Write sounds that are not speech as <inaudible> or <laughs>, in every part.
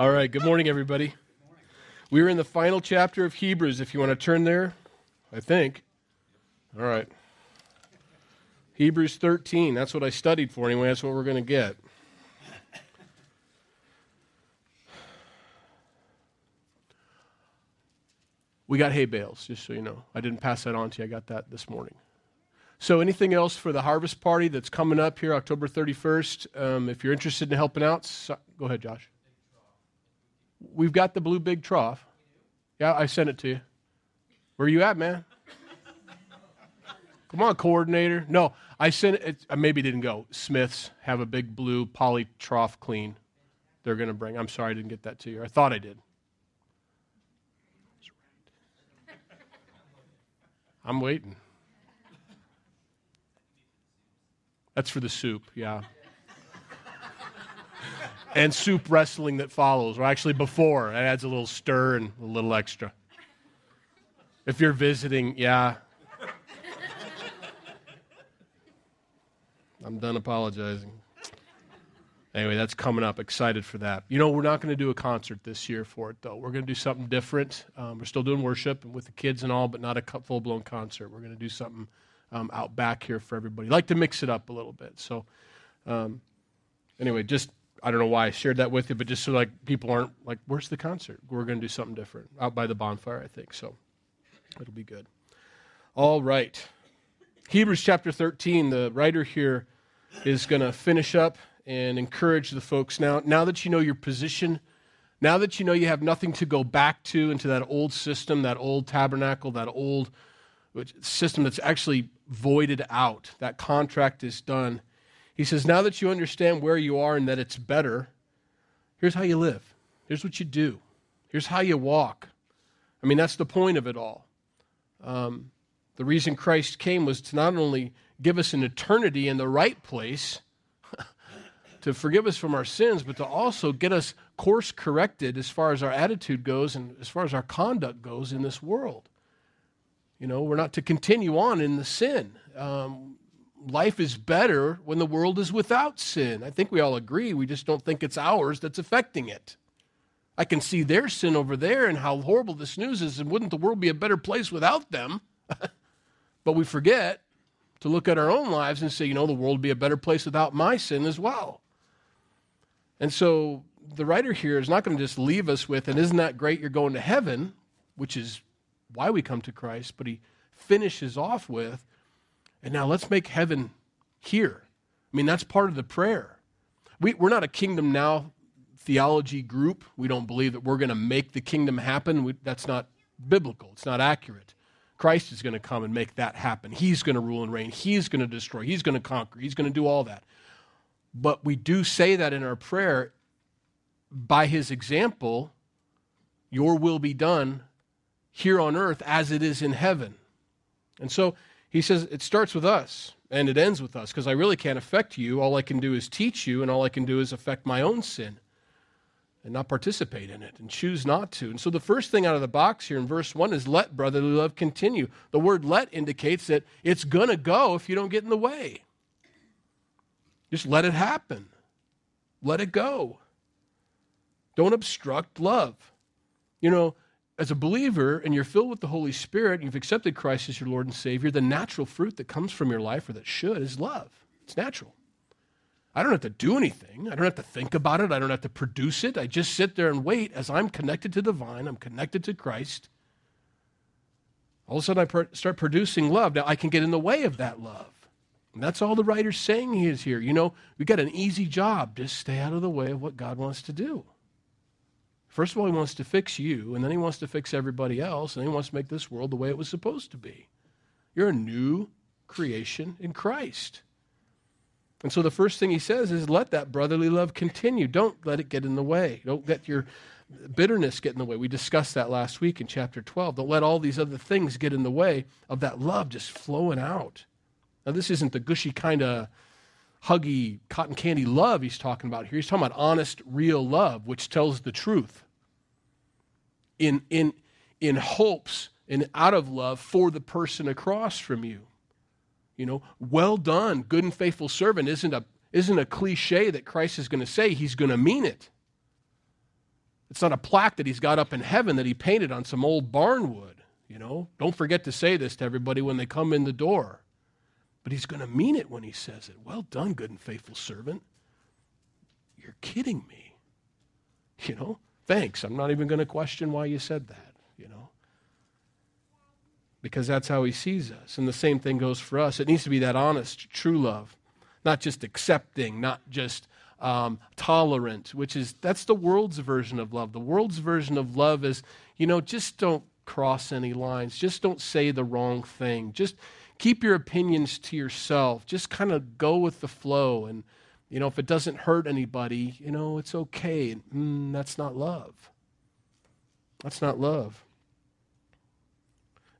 All right, good morning, everybody. We're in the final chapter of Hebrews. If you want to turn there, I think. All right. Hebrews 13. That's what I studied for anyway. That's what we're going to get. We got hay bales, just so you know. I didn't pass that on to you. I got that this morning. So, anything else for the harvest party that's coming up here October 31st? Um, if you're interested in helping out, so, go ahead, Josh. We've got the blue big trough. Yeah, I sent it to you. Where you at, man? Come on, coordinator. No, I sent it. I maybe didn't go. Smiths have a big blue poly trough clean. They're going to bring. I'm sorry I didn't get that to you. I thought I did. I'm waiting. That's for the soup, yeah. And soup wrestling that follows, or actually before. It adds a little stir and a little extra. If you're visiting, yeah. I'm done apologizing. Anyway, that's coming up. Excited for that. You know, we're not going to do a concert this year for it, though. We're going to do something different. Um, we're still doing worship with the kids and all, but not a full blown concert. We're going to do something um, out back here for everybody. like to mix it up a little bit. So, um, anyway, just I don't know why I shared that with you, but just so like people aren't like, where's the concert? We're going to do something different out by the bonfire, I think. So, it'll be good. All right, Hebrews chapter thirteen. The writer here is going to finish up and encourage the folks now. Now that you know your position. Now that you know you have nothing to go back to into that old system, that old tabernacle, that old system that's actually voided out. That contract is done. He says, Now that you understand where you are and that it's better, here's how you live. Here's what you do. Here's how you walk. I mean, that's the point of it all. Um, the reason Christ came was to not only give us an eternity in the right place, <laughs> to forgive us from our sins, but to also get us course corrected as far as our attitude goes and as far as our conduct goes in this world. You know, we're not to continue on in the sin. Um, life is better when the world is without sin. I think we all agree. We just don't think it's ours that's affecting it. I can see their sin over there and how horrible this news is, and wouldn't the world be a better place without them? <laughs> but we forget to look at our own lives and say, you know, the world would be a better place without my sin as well. And so the writer here is not going to just leave us with, and isn't that great you're going to heaven, which is why we come to Christ, but he finishes off with, and now let's make heaven here. I mean, that's part of the prayer. We, we're not a kingdom now theology group. We don't believe that we're going to make the kingdom happen. We, that's not biblical, it's not accurate. Christ is going to come and make that happen. He's going to rule and reign. He's going to destroy. He's going to conquer. He's going to do all that. But we do say that in our prayer by his example, your will be done here on earth as it is in heaven. And so he says it starts with us and it ends with us because I really can't affect you. All I can do is teach you, and all I can do is affect my own sin and not participate in it and choose not to. And so the first thing out of the box here in verse 1 is let brotherly love continue. The word let indicates that it's going to go if you don't get in the way. Just let it happen. Let it go. Don't obstruct love. You know, as a believer and you're filled with the Holy Spirit, you've accepted Christ as your Lord and Savior, the natural fruit that comes from your life, or that should, is love. It's natural. I don't have to do anything. I don't have to think about it. I don't have to produce it. I just sit there and wait as I'm connected to the vine, I'm connected to Christ. All of a sudden, I start producing love. Now, I can get in the way of that love. And that's all the writer's saying he is here. You know, we got an easy job. Just stay out of the way of what God wants to do. First of all, he wants to fix you, and then he wants to fix everybody else, and he wants to make this world the way it was supposed to be. You're a new creation in Christ. And so the first thing he says is let that brotherly love continue. Don't let it get in the way. Don't let your bitterness get in the way. We discussed that last week in chapter 12. Don't let all these other things get in the way of that love just flowing out. Now, this isn't the gushy kind of huggy, cotton candy love he's talking about here. He's talking about honest, real love, which tells the truth in, in, in hopes and out of love for the person across from you. You know, well done, good and faithful servant isn't a, isn't a cliche that Christ is going to say. He's going to mean it. It's not a plaque that he's got up in heaven that he painted on some old barn wood. You know, don't forget to say this to everybody when they come in the door. But he's going to mean it when he says it. Well done, good and faithful servant. You're kidding me. You know, thanks. I'm not even going to question why you said that, you know. Because that's how he sees us. And the same thing goes for us. It needs to be that honest, true love, not just accepting, not just um, tolerant, which is that's the world's version of love. The world's version of love is, you know, just don't cross any lines. Just don't say the wrong thing. Just keep your opinions to yourself. Just kind of go with the flow. And, you know, if it doesn't hurt anybody, you know, it's okay. Mm, that's not love. That's not love.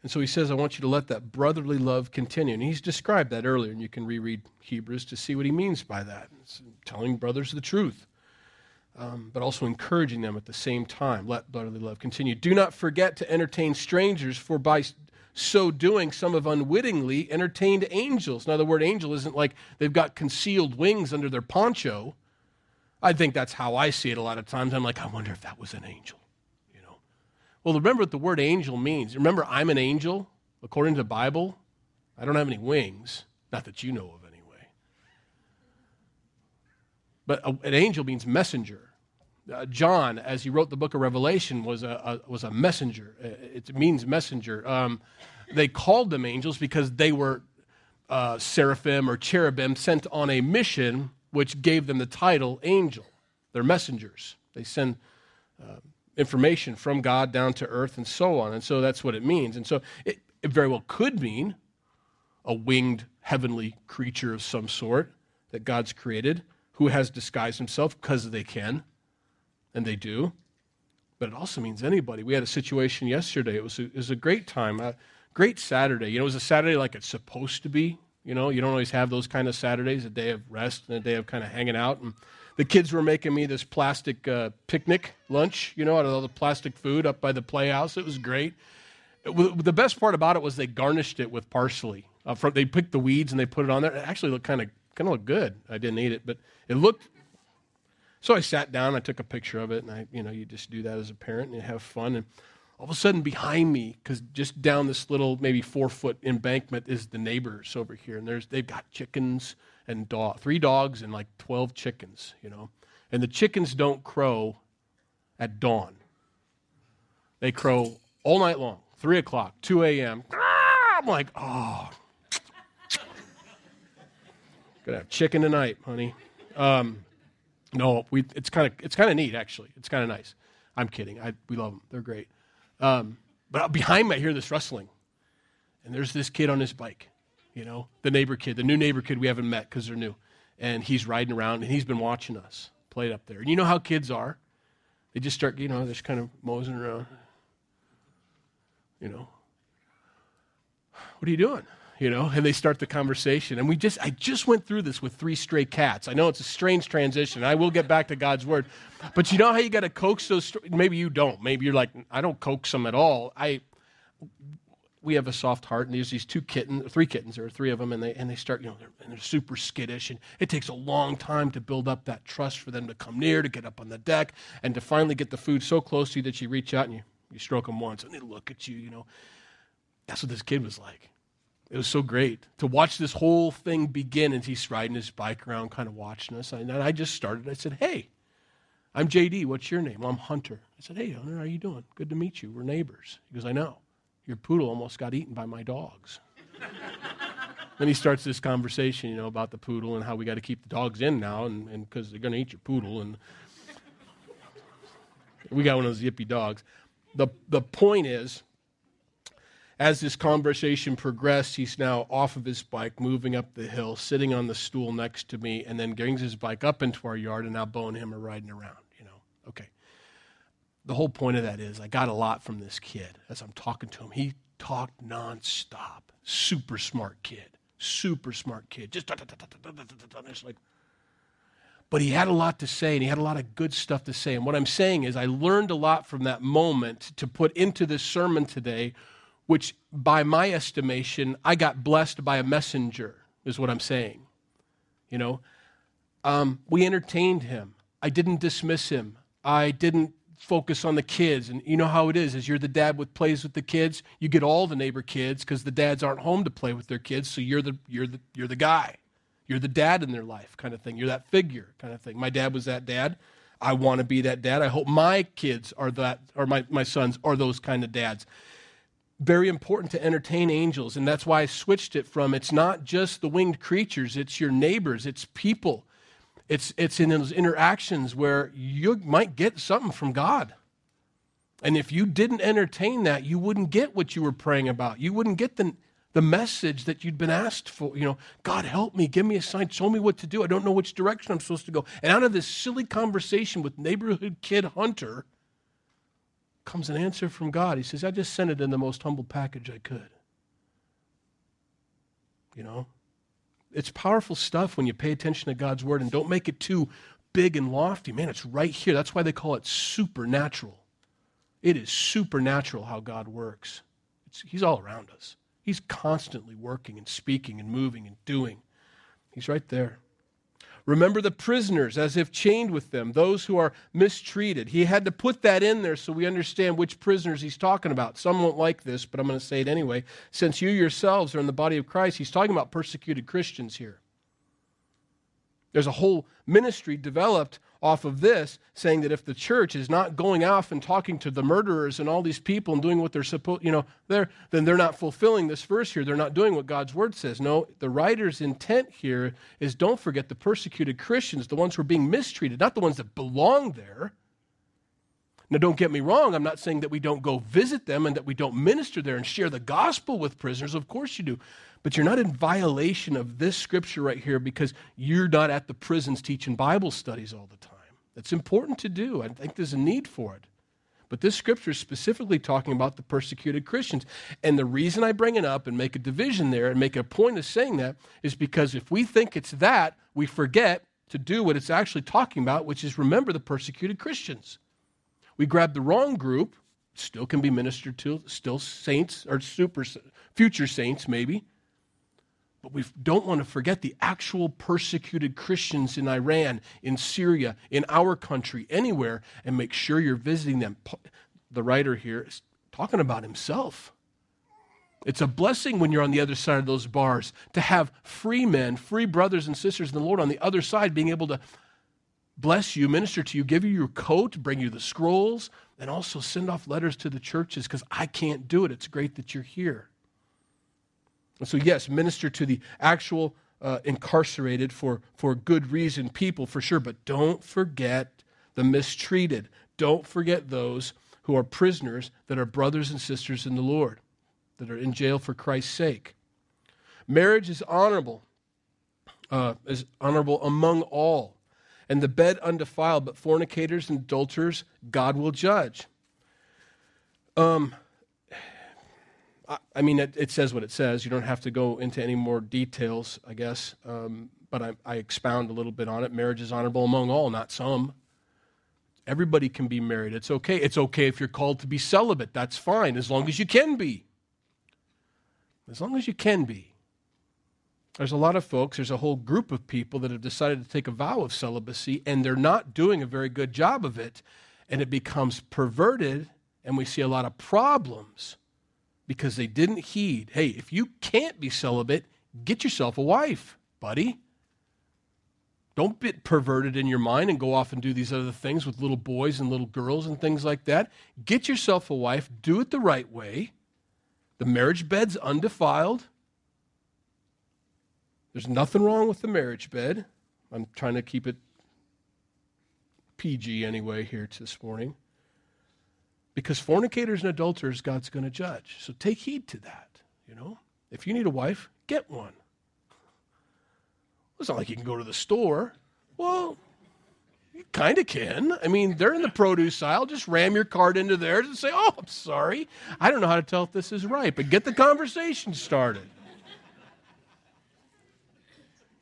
And so he says, I want you to let that brotherly love continue. And he's described that earlier, and you can reread Hebrews to see what he means by that. It's telling brothers the truth um, but also encouraging them at the same time. Let brotherly love continue. Do not forget to entertain strangers, for by so doing, some have unwittingly entertained angels. Now, the word angel isn't like they've got concealed wings under their poncho. I think that's how I see it a lot of times. I'm like, I wonder if that was an angel. You know. Well, remember what the word angel means. Remember, I'm an angel according to the Bible. I don't have any wings, not that you know of anyway. But an angel means messenger uh, John, as he wrote the book of Revelation, was a, a was a messenger. Uh, it means messenger. Um, they called them angels because they were uh, seraphim or cherubim sent on a mission, which gave them the title angel. They're messengers. They send uh, information from God down to earth and so on. And so that's what it means. And so it, it very well could mean a winged heavenly creature of some sort that God's created who has disguised himself because they can and they do. But it also means anybody. We had a situation yesterday. It was a, it was a great time, a great Saturday. You know, it was a Saturday like it's supposed to be. You know, you don't always have those kind of Saturdays, a day of rest and a day of kind of hanging out. And the kids were making me this plastic uh, picnic lunch, you know, out of all the plastic food up by the playhouse. It was great. It, the best part about it was they garnished it with parsley. Uh, from, they picked the weeds and they put it on there. It actually looked kind of kind of looked good. I didn't eat it, but it looked so I sat down, I took a picture of it, and I, you know, you just do that as a parent and have fun. And all of a sudden, behind me, because just down this little, maybe four foot embankment, is the neighbors over here, and there's they've got chickens and dog, three dogs and like twelve chickens, you know, and the chickens don't crow at dawn. They crow all night long, three o'clock, two a.m. I'm like, oh, gonna have chicken tonight, honey. Um, no, we, it's kind of it's kind of neat actually. It's kind of nice. I'm kidding. I, we love them. They're great. Um, but behind me, I hear this rustling, and there's this kid on his bike. You know, the neighbor kid, the new neighbor kid we haven't met because they're new, and he's riding around and he's been watching us play it up there. And you know how kids are. They just start, you know, just kind of moseying around. You know, what are you doing? You know, and they start the conversation. And we just, I just went through this with three stray cats. I know it's a strange transition. I will get back to God's word. But you know how you got to coax those, maybe you don't. Maybe you're like, I don't coax them at all. I, we have a soft heart, and there's these two kittens, three kittens, there are three of them, and they, and they start, you know, they're, and they're super skittish, and it takes a long time to build up that trust for them to come near, to get up on the deck, and to finally get the food so close to you that you reach out and you, you stroke them once, and they look at you, you know. That's what this kid was like. It was so great to watch this whole thing begin and he's riding his bike around, kind of watching us. And I just started. I said, Hey, I'm JD. What's your name? Well, I'm Hunter. I said, Hey, Hunter, how are you doing? Good to meet you. We're neighbors. He goes, I know. Your poodle almost got eaten by my dogs. <laughs> then he starts this conversation, you know, about the poodle and how we got to keep the dogs in now, and because they're going to eat your poodle, and <laughs> we got one of those yippy dogs. The the point is, as this conversation progressed, he's now off of his bike, moving up the hill, sitting on the stool next to me, and then brings his bike up into our yard, and now Bo and him are riding around, you know. Okay. The whole point of that is I got a lot from this kid as I'm talking to him. He talked nonstop. Super smart kid. Super smart kid. Just like but he had a lot to say and he had a lot of good stuff to say. And what I'm saying is, I learned a lot from that moment to put into this sermon today which by my estimation, I got blessed by a messenger, is what I'm saying. You know, um, we entertained him. I didn't dismiss him. I didn't focus on the kids. And you know how it is, as you're the dad with plays with the kids, you get all the neighbor kids because the dads aren't home to play with their kids, so you're the you're the you're the guy. You're the dad in their life kind of thing. You're that figure kind of thing. My dad was that dad. I want to be that dad. I hope my kids are that or my, my sons are those kind of dads. Very important to entertain angels, and that's why I switched it from it's not just the winged creatures, it's your neighbors, it's people it's, it's in those interactions where you might get something from God. And if you didn't entertain that, you wouldn't get what you were praying about. You wouldn't get the, the message that you'd been asked for. You know, God, help me, give me a sign, show me what to do. I don't know which direction I'm supposed to go. And out of this silly conversation with neighborhood kid Hunter comes an answer from God. He says, I just sent it in the most humble package I could. You know? it's powerful stuff when you pay attention to God's word and don't make it too big and lofty. Man, it's right here. That's why they call it supernatural. It is supernatural how God works. It's, he's all around us. He's constantly working and speaking and moving and doing. He's right there. Remember the prisoners as if chained with them, those who are mistreated. He had to put that in there so we understand which prisoners he's talking about. Some won't like this, but I'm going to say it anyway. Since you yourselves are in the body of Christ, he's talking about persecuted Christians here. There's a whole ministry developed off of this, saying that if the church is not going off and talking to the murderers and all these people and doing what they're supposed, you know, they're, then they're not fulfilling this verse here. They're not doing what God's word says. No, the writer's intent here is don't forget the persecuted Christians, the ones who are being mistreated, not the ones that belong there. Now, don't get me wrong, I'm not saying that we don't go visit them and that we don't minister there and share the gospel with prisoners. Of course you do. But you're not in violation of this scripture right here because you're not at the prisons teaching Bible studies all the time. That's important to do. I think there's a need for it. But this scripture is specifically talking about the persecuted Christians. And the reason I bring it up and make a division there and make a point of saying that is because if we think it's that, we forget to do what it's actually talking about, which is remember the persecuted Christians. We grab the wrong group, still can be ministered to, still saints or super future saints maybe, but we don't want to forget the actual persecuted Christians in Iran, in Syria, in our country, anywhere, and make sure you're visiting them. The writer here is talking about himself. It's a blessing when you're on the other side of those bars to have free men, free brothers and sisters in the Lord on the other side being able to bless you, minister to you, give you your coat, bring you the scrolls, and also send off letters to the churches because I can't do it. It's great that you're here. And so, yes, minister to the actual uh, incarcerated for, for good reason people, for sure, but don't forget the mistreated. Don't forget those who are prisoners that are brothers and sisters in the Lord, that are in jail for Christ's sake. Marriage is honorable, uh, is honorable among all, and the bed undefiled, but fornicators and adulterers God will judge. Um, I mean, it, it, says what it says. You don't have to go into any more details, I guess. Um, but I, I, expound a little bit on it. Marriage is honorable among all, not some. Everybody can be married. It's okay. It's okay if you're called to be celibate. That's fine, as long as you can be. As long as you can be. There's a lot of folks, there's a whole group of people that have decided to take a vow of celibacy, and they're not doing a very good job of it. And it becomes perverted, and we see a lot of problems because they didn't heed hey, if you can't be celibate, get yourself a wife, buddy. Don't get perverted in your mind and go off and do these other things with little boys and little girls and things like that. Get yourself a wife, do it the right way. The marriage bed's undefiled. There's nothing wrong with the marriage bed. I'm trying to keep it PG anyway here this morning. Because fornicators and adulterers, God's going to judge. So take heed to that. You know, if you need a wife, get one. It's not like you can go to the store. Well, you kind of can. I mean, they're in the produce aisle. Just ram your cart into theirs and say, "Oh, I'm sorry. I don't know how to tell if this is right," but get the conversation started.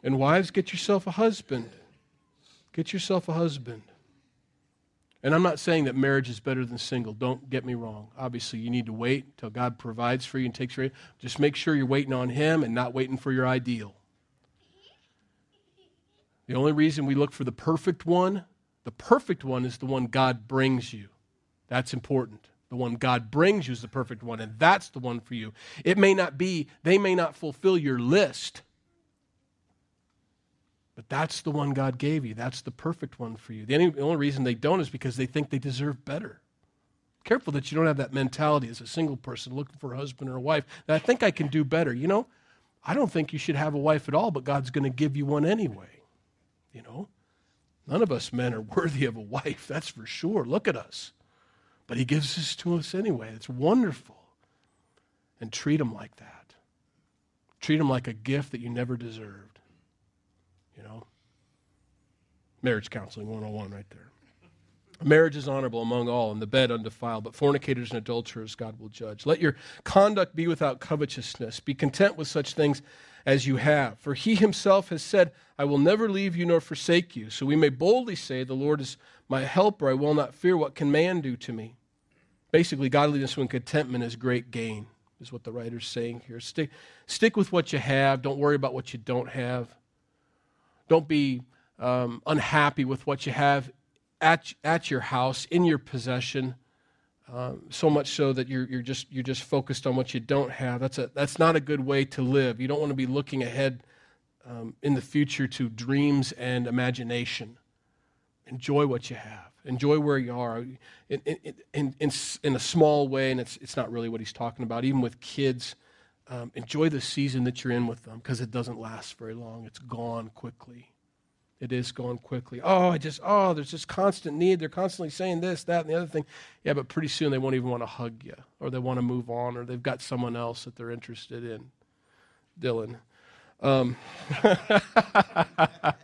And wives, get yourself a husband. Get yourself a husband. And I'm not saying that marriage is better than single. Don't get me wrong. Obviously, you need to wait until God provides for you and takes care. Just make sure you're waiting on Him and not waiting for your ideal. The only reason we look for the perfect one, the perfect one is the one God brings you. That's important. The one God brings you is the perfect one, and that's the one for you. It may not be, they may not fulfill your list, but that's the one God gave you. That's the perfect one for you. The only, the only reason they don't is because they think they deserve better. Careful that you don't have that mentality as a single person looking for a husband or a wife that I think I can do better. You know, I don't think you should have a wife at all, but God's going to give you one anyway. You know, none of us men are <laughs> worthy of a wife, that's for sure. Look at us. But He gives this to us anyway. It's wonderful. And treat Him like that. Treat Him like a gift that you never deserved. You know? Marriage counseling 101 right there. Marriage is honorable among all, and the bed undefiled, but fornicators and adulterers God will judge. Let your conduct be without covetousness. Be content with such things as you have. For he himself has said, I will never leave you nor forsake you. So we may boldly say, The Lord is my helper. I will not fear. What can man do to me? Basically, godliness when contentment is great gain, is what the writer's saying here. Stick, stick with what you have. Don't worry about what you don't have. Don't be um, unhappy with what you have at, at your house, in your possession. Um, so much so that you're, you're, just, you're just focused on what you don't have. That's, a, that's not a good way to live. You don't want to be looking ahead um, in the future to dreams and imagination. Enjoy what you have. Enjoy where you are in, in, in, in, in a small way, and it's, it's not really what he's talking about. Even with kids, um, enjoy the season that you're in with them because it doesn't last very long, it's gone quickly it is gone quickly. Oh, I just, oh, there's just constant need. They're constantly saying this, that, and the other thing. Yeah, but pretty soon they won't even want to hug you, or they want to move on, or they've got someone else that they're interested in. Dylan. Um, <laughs>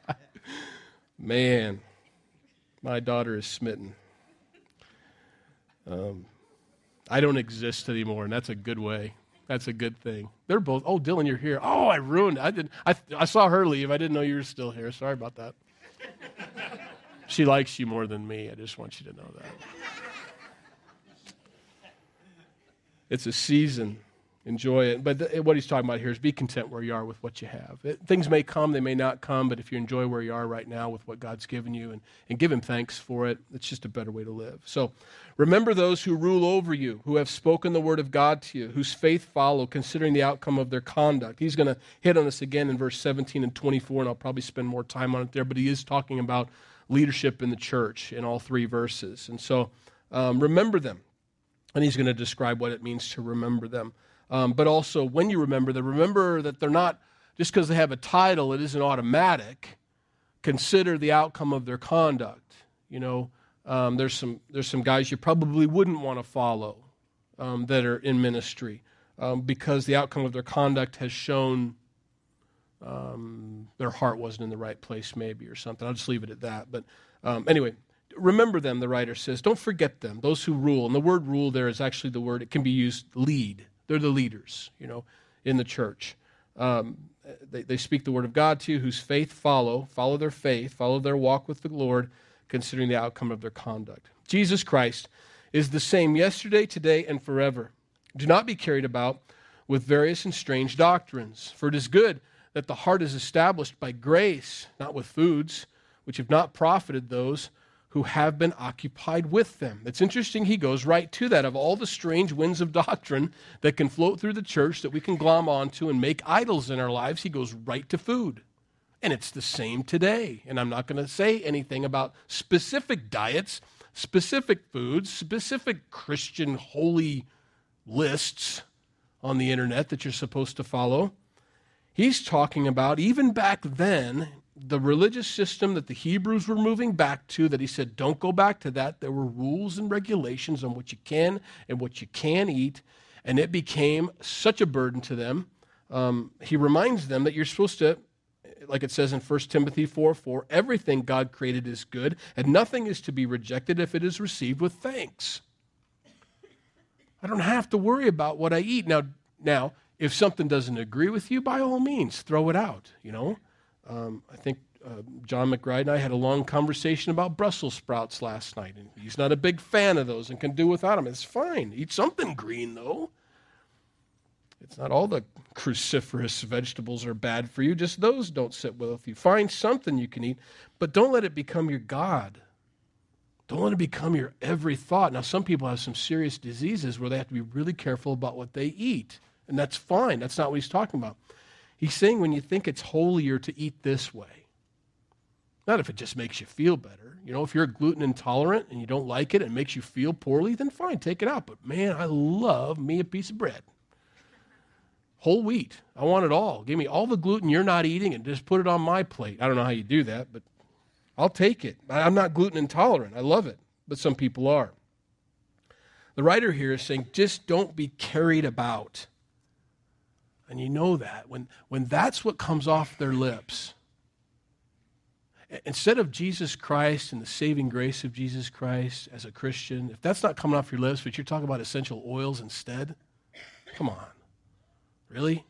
man, my daughter is smitten. Um, I don't exist anymore, and that's a good way. That's a good thing. They're both. Oh, Dylan, you're here. Oh, I ruined. It. I did. I I saw her leave. I didn't know you were still here. Sorry about that. <laughs> she likes you more than me. I just want you to know that. It's a season enjoy it. But th- what he's talking about here is be content where you are with what you have. It, things may come, they may not come, but if you enjoy where you are right now with what God's given you and, and give Him thanks for it, it's just a better way to live. So remember those who rule over you, who have spoken the word of God to you, whose faith follow, considering the outcome of their conduct. He's going to hit on this again in verse 17 and 24, and I'll probably spend more time on it there, but he is talking about leadership in the church in all three verses. And so um, remember them. And he's going to describe what it means to remember them. Um, but also, when you remember them, remember that they're not, just because they have a title, it isn't automatic. Consider the outcome of their conduct. You know, um, there's, some, there's some guys you probably wouldn't want to follow um, that are in ministry um, because the outcome of their conduct has shown um, their heart wasn't in the right place, maybe, or something. I'll just leave it at that. But um, anyway, remember them, the writer says. Don't forget them, those who rule. And the word rule there is actually the word, it can be used lead. They're the leaders, you know, in the church. Um, they, they speak the word of God to you, whose faith follow, follow their faith, follow their walk with the Lord, considering the outcome of their conduct. Jesus Christ is the same yesterday, today, and forever. Do not be carried about with various and strange doctrines, for it is good that the heart is established by grace, not with foods, which have not profited those who have been occupied with them. It's interesting, he goes right to that. Of all the strange winds of doctrine that can float through the church that we can glom onto and make idols in our lives, he goes right to food. And it's the same today. And I'm not going to say anything about specific diets, specific foods, specific Christian holy lists on the internet that you're supposed to follow. He's talking about, even back then, the religious system that the Hebrews were moving back to, that he said, don't go back to that. There were rules and regulations on what you can and what you can eat, and it became such a burden to them. Um, he reminds them that you're supposed to, like it says in 1 Timothy 4 4, everything God created is good, and nothing is to be rejected if it is received with thanks. I don't have to worry about what I eat. Now, now, if something doesn't agree with you, by all means, throw it out, you know. Um, I think uh, John McBride and I had a long conversation about Brussels sprouts last night, and he's not a big fan of those and can do without them. It's fine. Eat something green, though. It's not all the cruciferous vegetables are bad for you, just those don't sit well with you. Find something you can eat, but don't let it become your God. Don't let it become your every thought. Now, some people have some serious diseases where they have to be really careful about what they eat, and that's fine. That's not what he's talking about. He's saying when you think it's holier to eat this way, not if it just makes you feel better. You know, if you're gluten intolerant and you don't like it and it makes you feel poorly, then fine, take it out. But man, I love me a piece of bread. Whole wheat. I want it all. Give me all the gluten you're not eating and just put it on my plate. I don't know how you do that, but I'll take it. I'm not gluten intolerant. I love it, but some people are. The writer here is saying just don't be carried about. And you know that. When, when that's what comes off their lips, instead of Jesus Christ and the saving grace of Jesus Christ as a Christian, if that's not coming off your lips, but you're talking about essential oils instead, come on. Really?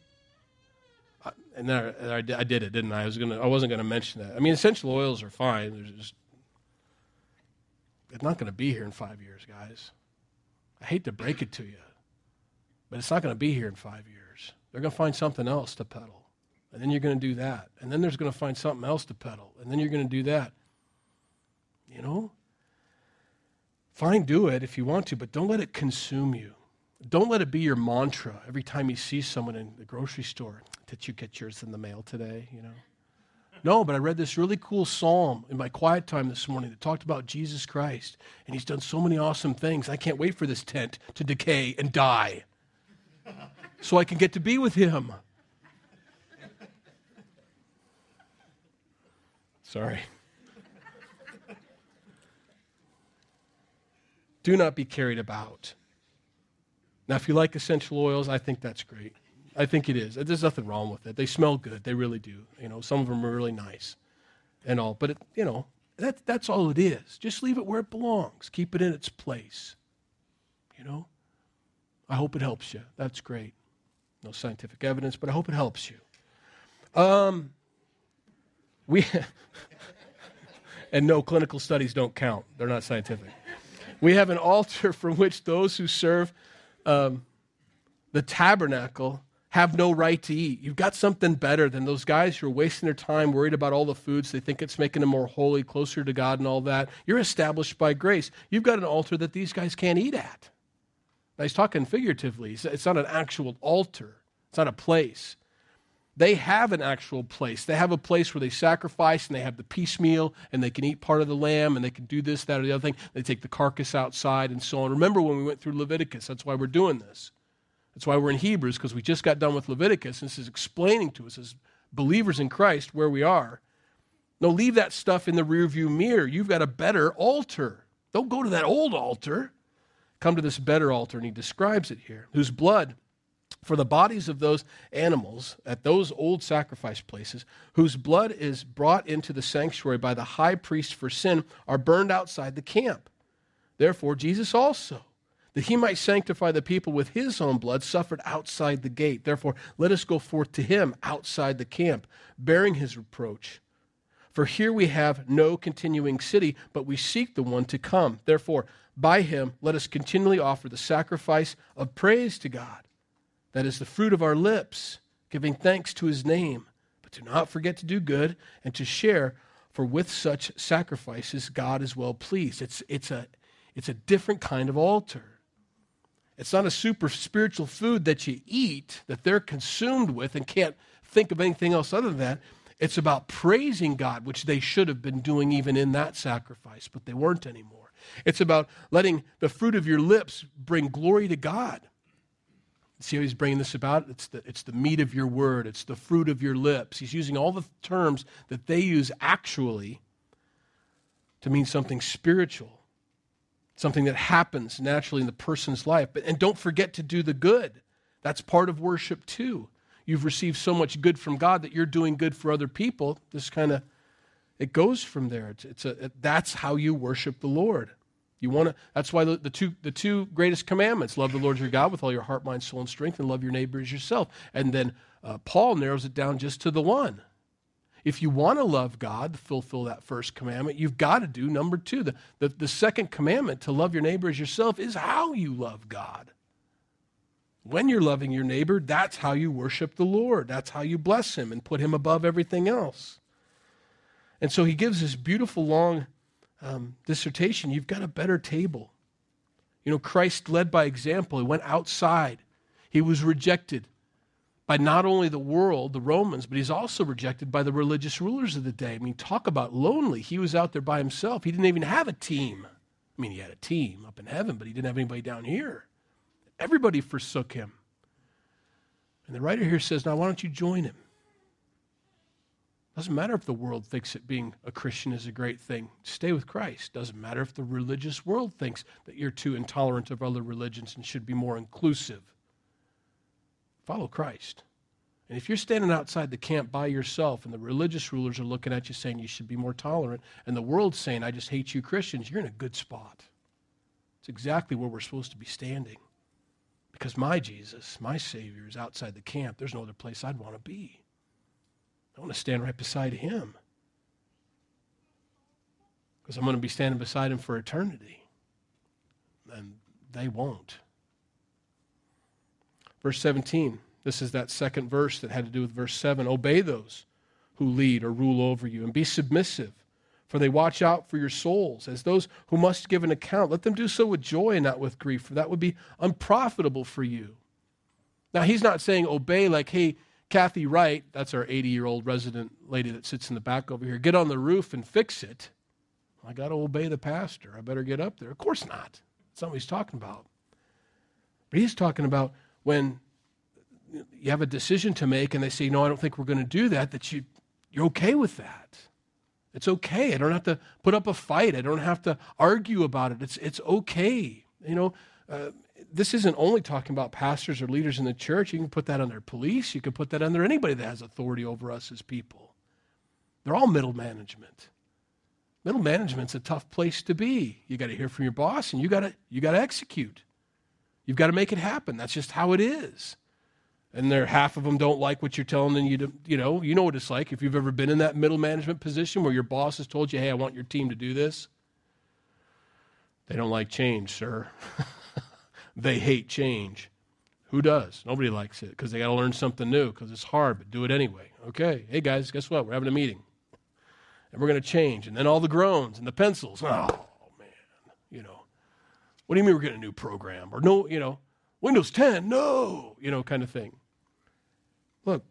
and then I, I, did it, didn't I? I was gonna. I wasn't gonna mention that. I mean, essential oils are fine. There's just it's not going to be here in five years, guys. I hate to break it to you, but it's not going to be here in five years. They're going to find something else to peddle, and then you're going to do that, and then there's going to find something else to peddle, and then you're going to do that. You know, fine, do it if you want to, but don't let it consume you. Don't let it be your mantra every time you see someone in the grocery store. Did you get yours in the mail today? You know. No, but I read this really cool psalm in my quiet time this morning that talked about Jesus Christ, and he's done so many awesome things. I can't wait for this tent to decay and die so I can get to be with him. Sorry. Do not be carried about. Now, if you like essential oils, I think that's great. I think it is. There's nothing wrong with it. They smell good. They really do. You know, some of them are really nice and all. But, it, you know, that, that's all it is. Just leave it where it belongs. Keep it in its place. You know? I hope it helps you. That's great. No scientific evidence, but I hope it helps you. Um, we <laughs> and no clinical studies don't count. They're not scientific. We have an altar <laughs> from which those who serve um, the tabernacle have no right to eat. You've got something better than those guys who are wasting their time worried about all the foods. They think it's making them more holy, closer to God, and all that. You're established by grace. You've got an altar that these guys can't eat at. Now, he's talking figuratively. It's not an actual altar, it's not a place. They have an actual place. They have a place where they sacrifice and they have the piecemeal and they can eat part of the lamb and they can do this, that, or the other thing. They take the carcass outside and so on. Remember when we went through Leviticus? That's why we're doing this. That's why we're in Hebrews, because we just got done with Leviticus. And this is explaining to us as believers in Christ where we are. No, leave that stuff in the rearview mirror. You've got a better altar. Don't go to that old altar. Come to this better altar, and he describes it here, whose blood for the bodies of those animals at those old sacrifice places, whose blood is brought into the sanctuary by the high priest for sin, are burned outside the camp. Therefore, Jesus also, that he might sanctify the people with his own blood, suffered outside the gate. Therefore, let us go forth to him outside the camp, bearing his reproach. For here we have no continuing city, but we seek the one to come. Therefore, by him, let us continually offer the sacrifice of praise to God that is the fruit of our lips, giving thanks to his name. But do not forget to do good and to share, for with such sacrifices God is well pleased. It's, it's, a, it's a different kind of altar. It's not a super spiritual food that you eat that they're consumed with and can't think of anything else other than that. It's about praising God, which they should have been doing even in that sacrifice, but they weren't anymore. It's about letting the fruit of your lips bring glory to God. See how he's bringing this about? It's the, it's the meat of your word, it's the fruit of your lips. He's using all the terms that they use actually to mean something spiritual, something that happens naturally in the person's life. But, and don't forget to do the good. That's part of worship too. You've received so much good from God that you're doing good for other people. This kind of, it goes from there. It's, it's a, it, that's how you worship the Lord. You want to, that's why the, the, two, the two greatest commandments love the Lord your God with all your heart, mind, soul, and strength, and love your neighbor as yourself. And then uh, Paul narrows it down just to the one. If you want to love God, fulfill that first commandment, you've got to do number two. The, the, the second commandment, to love your neighbor as yourself, is how you love God. When you're loving your neighbor, that's how you worship the Lord. That's how you bless him and put him above everything else. And so he gives this beautiful long um, dissertation, you've got a better table. You know, Christ led by example. He went outside. He was rejected by not only the world, the Romans, but he's also rejected by the religious rulers of the day. I mean, talk about lonely. He was out there by himself. He didn't even have a team. I mean, he had a team up in heaven, but he didn't have anybody down here. Everybody forsook him. And the writer here says, Now, why don't you join him? Doesn't matter if the world thinks that being a Christian is a great thing. Stay with Christ. Doesn't matter if the religious world thinks that you're too intolerant of other religions and should be more inclusive. Follow Christ. And if you're standing outside the camp by yourself and the religious rulers are looking at you saying you should be more tolerant, and the world's saying, I just hate you Christians, you're in a good spot. It's exactly where we're supposed to be standing. Because my Jesus, my Savior, is outside the camp. There's no other place I'd want to be. I want to stand right beside him. Because I'm going to be standing beside him for eternity. And they won't. Verse 17. This is that second verse that had to do with verse 7. Obey those who lead or rule over you and be submissive, for they watch out for your souls as those who must give an account. Let them do so with joy and not with grief, for that would be unprofitable for you. Now, he's not saying obey like, hey, Kathy Wright, that's our 80 year old resident lady that sits in the back over here, get on the roof and fix it. I got to obey the pastor. I better get up there. Of course not. That's not what he's talking about. But he's talking about when you have a decision to make and they say, no, I don't think we're going to do that, that you, you're okay with that. It's okay. I don't have to put up a fight. I don't have to argue about it. It's, it's okay. You know, uh, this isn't only talking about pastors or leaders in the church. You can put that under police. You can put that under anybody that has authority over us as people. They're all middle management. Middle management's a tough place to be. You got to hear from your boss, and you got to you got to execute. You've got to make it happen. That's just how it is. And there, half of them don't like what you're telling them. You, to, you know, you know what it's like if you've ever been in that middle management position where your boss has told you, "Hey, I want your team to do this." They don't like change, sir. <laughs> they hate change. Who does? Nobody likes it because they got to learn something new because it's hard, but do it anyway. Okay, hey guys, guess what? We're having a meeting. And we're going to change. And then all the groans and the pencils. Oh, man. You know, what do you mean we're getting a new program? Or no, you know, Windows 10, no, you know, kind of thing. Look,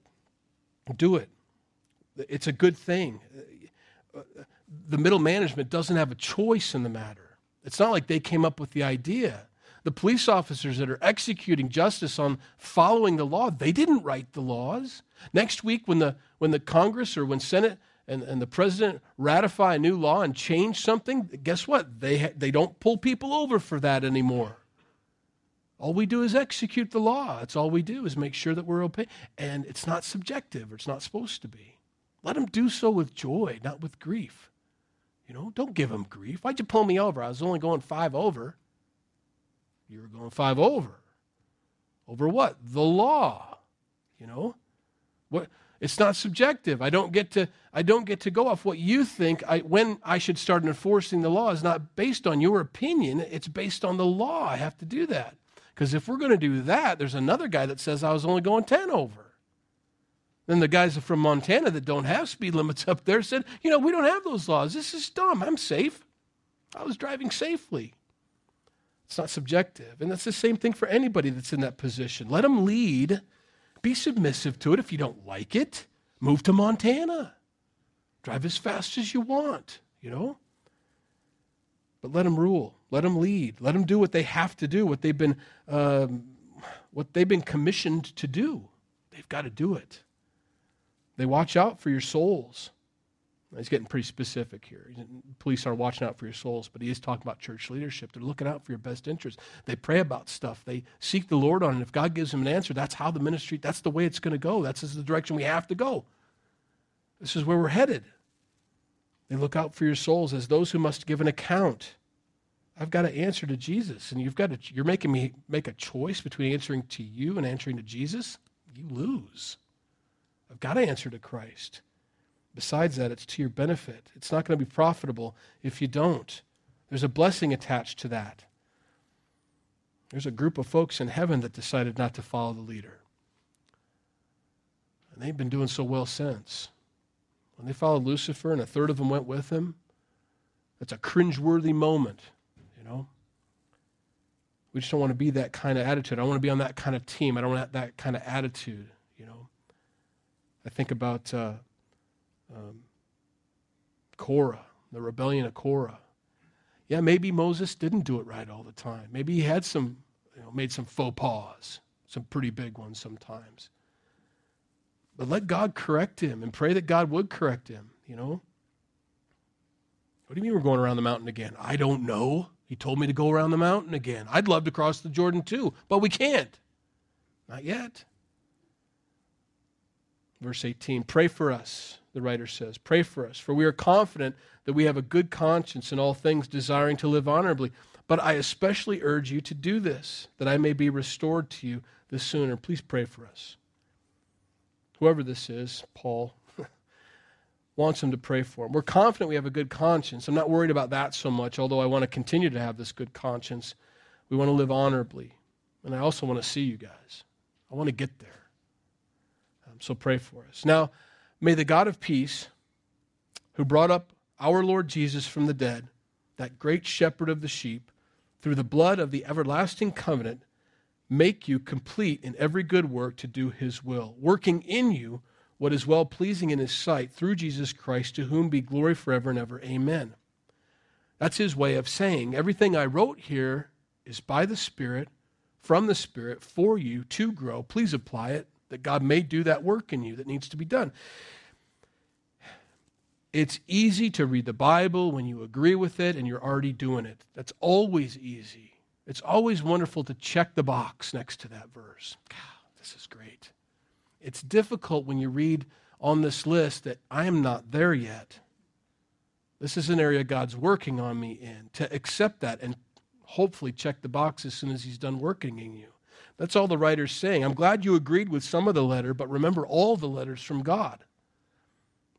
do it. It's a good thing. The middle management doesn't have a choice in the matter. It's not like they came up with the idea the police officers that are executing justice on following the law, they didn't write the laws. Next week, when the, when the Congress or when Senate and, and the president ratify a new law and change something, guess what? They, ha- they don't pull people over for that anymore. All we do is execute the law. That's all we do is make sure that we're okay. And it's not subjective, or it's not supposed to be. Let them do so with joy, not with grief. You know, don't give them grief. Why'd you pull me over? I was only going five over. You were going five over. Over what? The law. You know? What it's not subjective. I don't get to I don't get to go off what you think I, when I should start enforcing the law is not based on your opinion, it's based on the law. I have to do that. Because if we're going to do that, there's another guy that says I was only going 10 over. Then the guys from Montana that don't have speed limits up there said, you know, we don't have those laws. This is dumb. I'm safe. I was driving safely. It's not subjective. And that's the same thing for anybody that's in that position. Let them lead. Be submissive to it. If you don't like it, move to Montana. Drive as fast as you want, you know? But let them rule. Let them lead. Let them do what they have to do, what they've been, um, what they've been commissioned to do. They've got to do it. They watch out for your souls. He's getting pretty specific here. Police are watching out for your souls, but he is talking about church leadership. They're looking out for your best interest. They pray about stuff. They seek the Lord on it. If God gives them an answer, that's how the ministry, that's the way it's going to go. That's the direction we have to go. This is where we're headed. They look out for your souls as those who must give an account. I've got to answer to Jesus, and you've got to, you're making me make a choice between answering to you and answering to Jesus. You lose. I've got to answer to Christ. Besides that, it's to your benefit. It's not going to be profitable if you don't. There's a blessing attached to that. There's a group of folks in heaven that decided not to follow the leader. And they've been doing so well since. When they followed Lucifer and a third of them went with him, that's a cringeworthy moment, you know? We just don't want to be that kind of attitude. I want to be on that kind of team. I don't want that kind of attitude, you know? I think about uh, um, Korah, the rebellion of Korah. Yeah, maybe Moses didn't do it right all the time. Maybe he had some, you know, made some faux pas, some pretty big ones sometimes. But let God correct him and pray that God would correct him, you know? What do you mean we're going around the mountain again? I don't know. He told me to go around the mountain again. I'd love to cross the Jordan too, but we can't. Not yet. Verse 18 Pray for us, the writer says. Pray for us, for we are confident that we have a good conscience in all things, desiring to live honorably. But I especially urge you to do this, that I may be restored to you the sooner. Please pray for us. Whoever this is, Paul, <laughs> wants him to pray for him. We're confident we have a good conscience. I'm not worried about that so much, although I want to continue to have this good conscience. We want to live honorably. And I also want to see you guys. I want to get there. Um, so pray for us. Now, may the God of peace, who brought up our Lord Jesus from the dead, that great shepherd of the sheep, through the blood of the everlasting covenant, make you complete in every good work to do his will, working in you what is well pleasing in his sight through Jesus Christ, to whom be glory forever and ever. Amen. That's his way of saying everything I wrote here is by the Spirit, from the Spirit, for you to grow. Please apply it, that God may do that work in you that needs to be done. It's easy to read the Bible when you agree with it and you're already doing it. That's always easy. It's always wonderful to check the box next to that verse. God, this is great. It's difficult when you read on this list that I am not there yet. This is an area God's working on me in to accept that and hopefully check the box as soon as He's done working in you. That's all the writer's saying. I'm glad you agreed with some of the letter, but remember all the letters from God.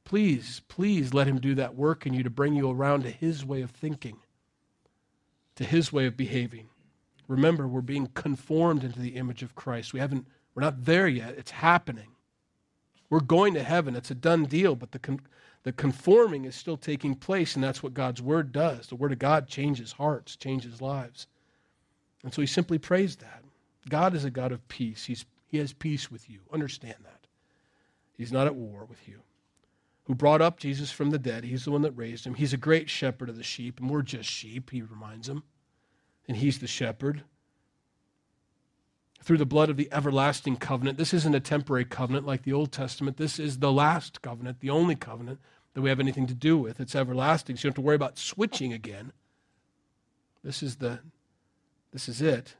Please, please let him do that work in you to bring you around to his way of thinking, to his way of behaving. Remember, we're being conformed into the image of Christ. We haven't, we're not there yet. It's happening. We're going to heaven. It's a done deal, but the, con- the conforming is still taking place, and that's what God's word does. The word of God changes hearts, changes lives. And so he simply prays that. God is a God of peace. He's, he has peace with you. Understand that. He's not at war with you who brought up Jesus from the dead. He's the one that raised him. He's a great shepherd of the sheep, and we're just sheep, he reminds them. And he's the shepherd. Through the blood of the everlasting covenant. This isn't a temporary covenant like the Old Testament. This is the last covenant, the only covenant that we have anything to do with. It's everlasting, so you don't have to worry about switching again. This is the this is it.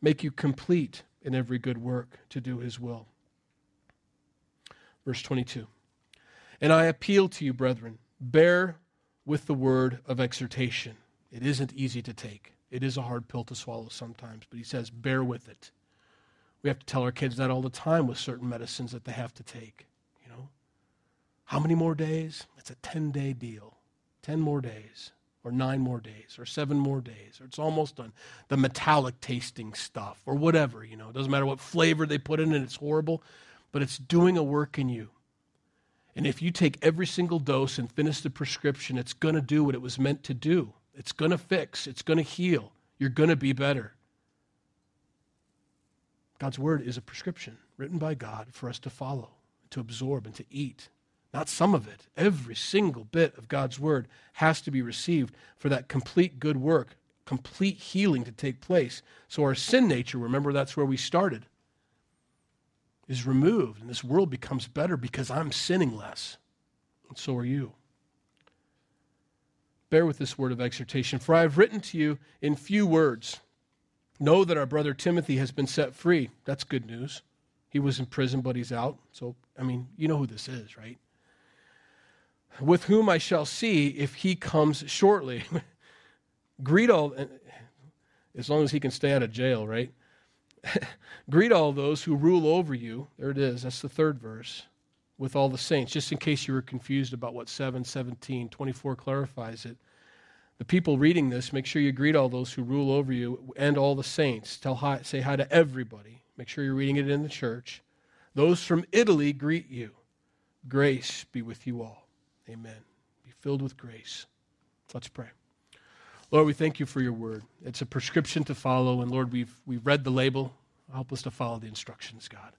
Make you complete in every good work to do his will. Verse 22. And I appeal to you, brethren, bear with the word of exhortation. It isn't easy to take. It is a hard pill to swallow sometimes, but he says, bear with it. We have to tell our kids that all the time with certain medicines that they have to take. You know, how many more days? It's a 10 day deal. 10 more days, or nine more days, or seven more days, or it's almost done. The metallic tasting stuff, or whatever, you know. It doesn't matter what flavor they put in it, it's horrible, but it's doing a work in you. And if you take every single dose and finish the prescription, it's going to do what it was meant to do. It's going to fix, it's going to heal. You're going to be better. God's word is a prescription written by God for us to follow, to absorb, and to eat. Not some of it. Every single bit of God's word has to be received for that complete good work, complete healing to take place. So, our sin nature, remember that's where we started is removed and this world becomes better because I'm sinning less. And so are you. Bear with this word of exhortation, for I have written to you in few words. Know that our brother Timothy has been set free. That's good news. He was in prison, but he's out. So, I mean, you know who this is, right? With whom I shall see if he comes shortly. <laughs> Greet all, as long as he can stay out of jail, right? <laughs> Greet all those who rule over you. There it is. That's the third verse. With all the saints, just in case you were confused about what 7, 17, 24 clarifies it. The people reading this, make sure you greet all those who rule over you and all the saints. Tell hi, say hi to everybody. Make sure you're reading it in the church. Those from Italy greet you. Grace be with you all. Amen. Be filled with grace. Let's pray. Lord, we thank you for your word. It's a prescription to follow, and Lord, we've, we've read the label. Help us to follow the instructions, God.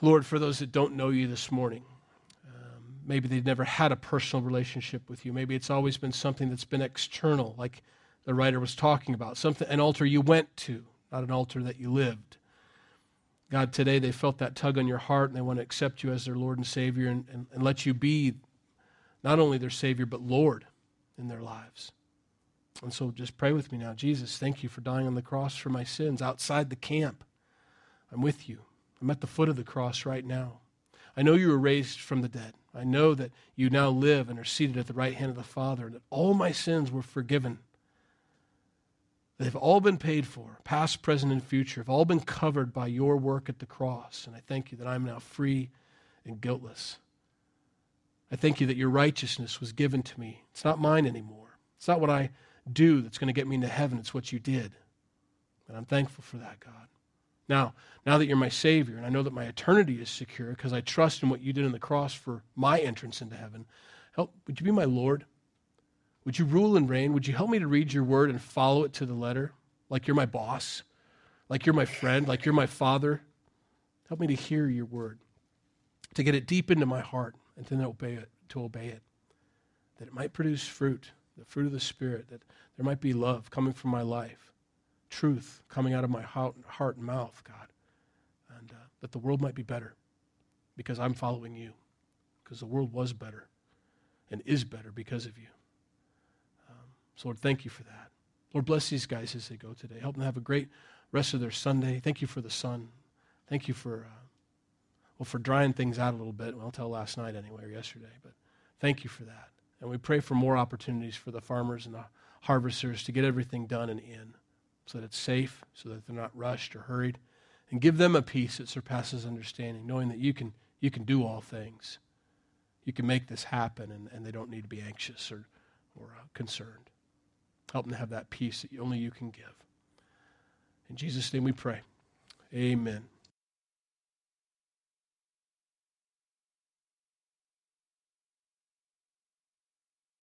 Lord, for those that don't know you this morning, um, maybe they've never had a personal relationship with you. Maybe it's always been something that's been external, like the writer was talking about, something an altar you went to, not an altar that you lived. God, today they felt that tug on your heart and they want to accept you as their Lord and Savior and, and, and let you be not only their Savior, but Lord in their lives. And so just pray with me now. Jesus, thank you for dying on the cross for my sins outside the camp. I'm with you. I'm at the foot of the cross right now. I know you were raised from the dead. I know that you now live and are seated at the right hand of the Father, and that all my sins were forgiven. They've all been paid for, past, present, and future, have all been covered by your work at the cross. And I thank you that I'm now free and guiltless. I thank you that your righteousness was given to me. It's not mine anymore. It's not what I do that's going to get me into heaven. It's what you did. And I'm thankful for that, God. Now, now that you're my Savior, and I know that my eternity is secure because I trust in what you did on the cross for my entrance into heaven, help, would you be my Lord? Would you rule and reign? Would you help me to read your word and follow it to the letter? Like you're my boss, like you're my friend, like you're my father. Help me to hear your word, to get it deep into my heart, and to obey it, to obey it. That it might produce fruit, the fruit of the Spirit, that there might be love coming from my life, truth coming out of my heart and mouth, God, and uh, that the world might be better because I'm following you, because the world was better and is better because of you. So, Lord, thank you for that. Lord, bless these guys as they go today. Help them have a great rest of their Sunday. Thank you for the sun. Thank you for, uh, well, for drying things out a little bit. Well, until last night anyway, or yesterday. But thank you for that. And we pray for more opportunities for the farmers and the harvesters to get everything done and in so that it's safe, so that they're not rushed or hurried. And give them a peace that surpasses understanding, knowing that you can, you can do all things. You can make this happen, and, and they don't need to be anxious or, or uh, concerned. Help them to have that peace that only you can give. In Jesus' name we pray. Amen.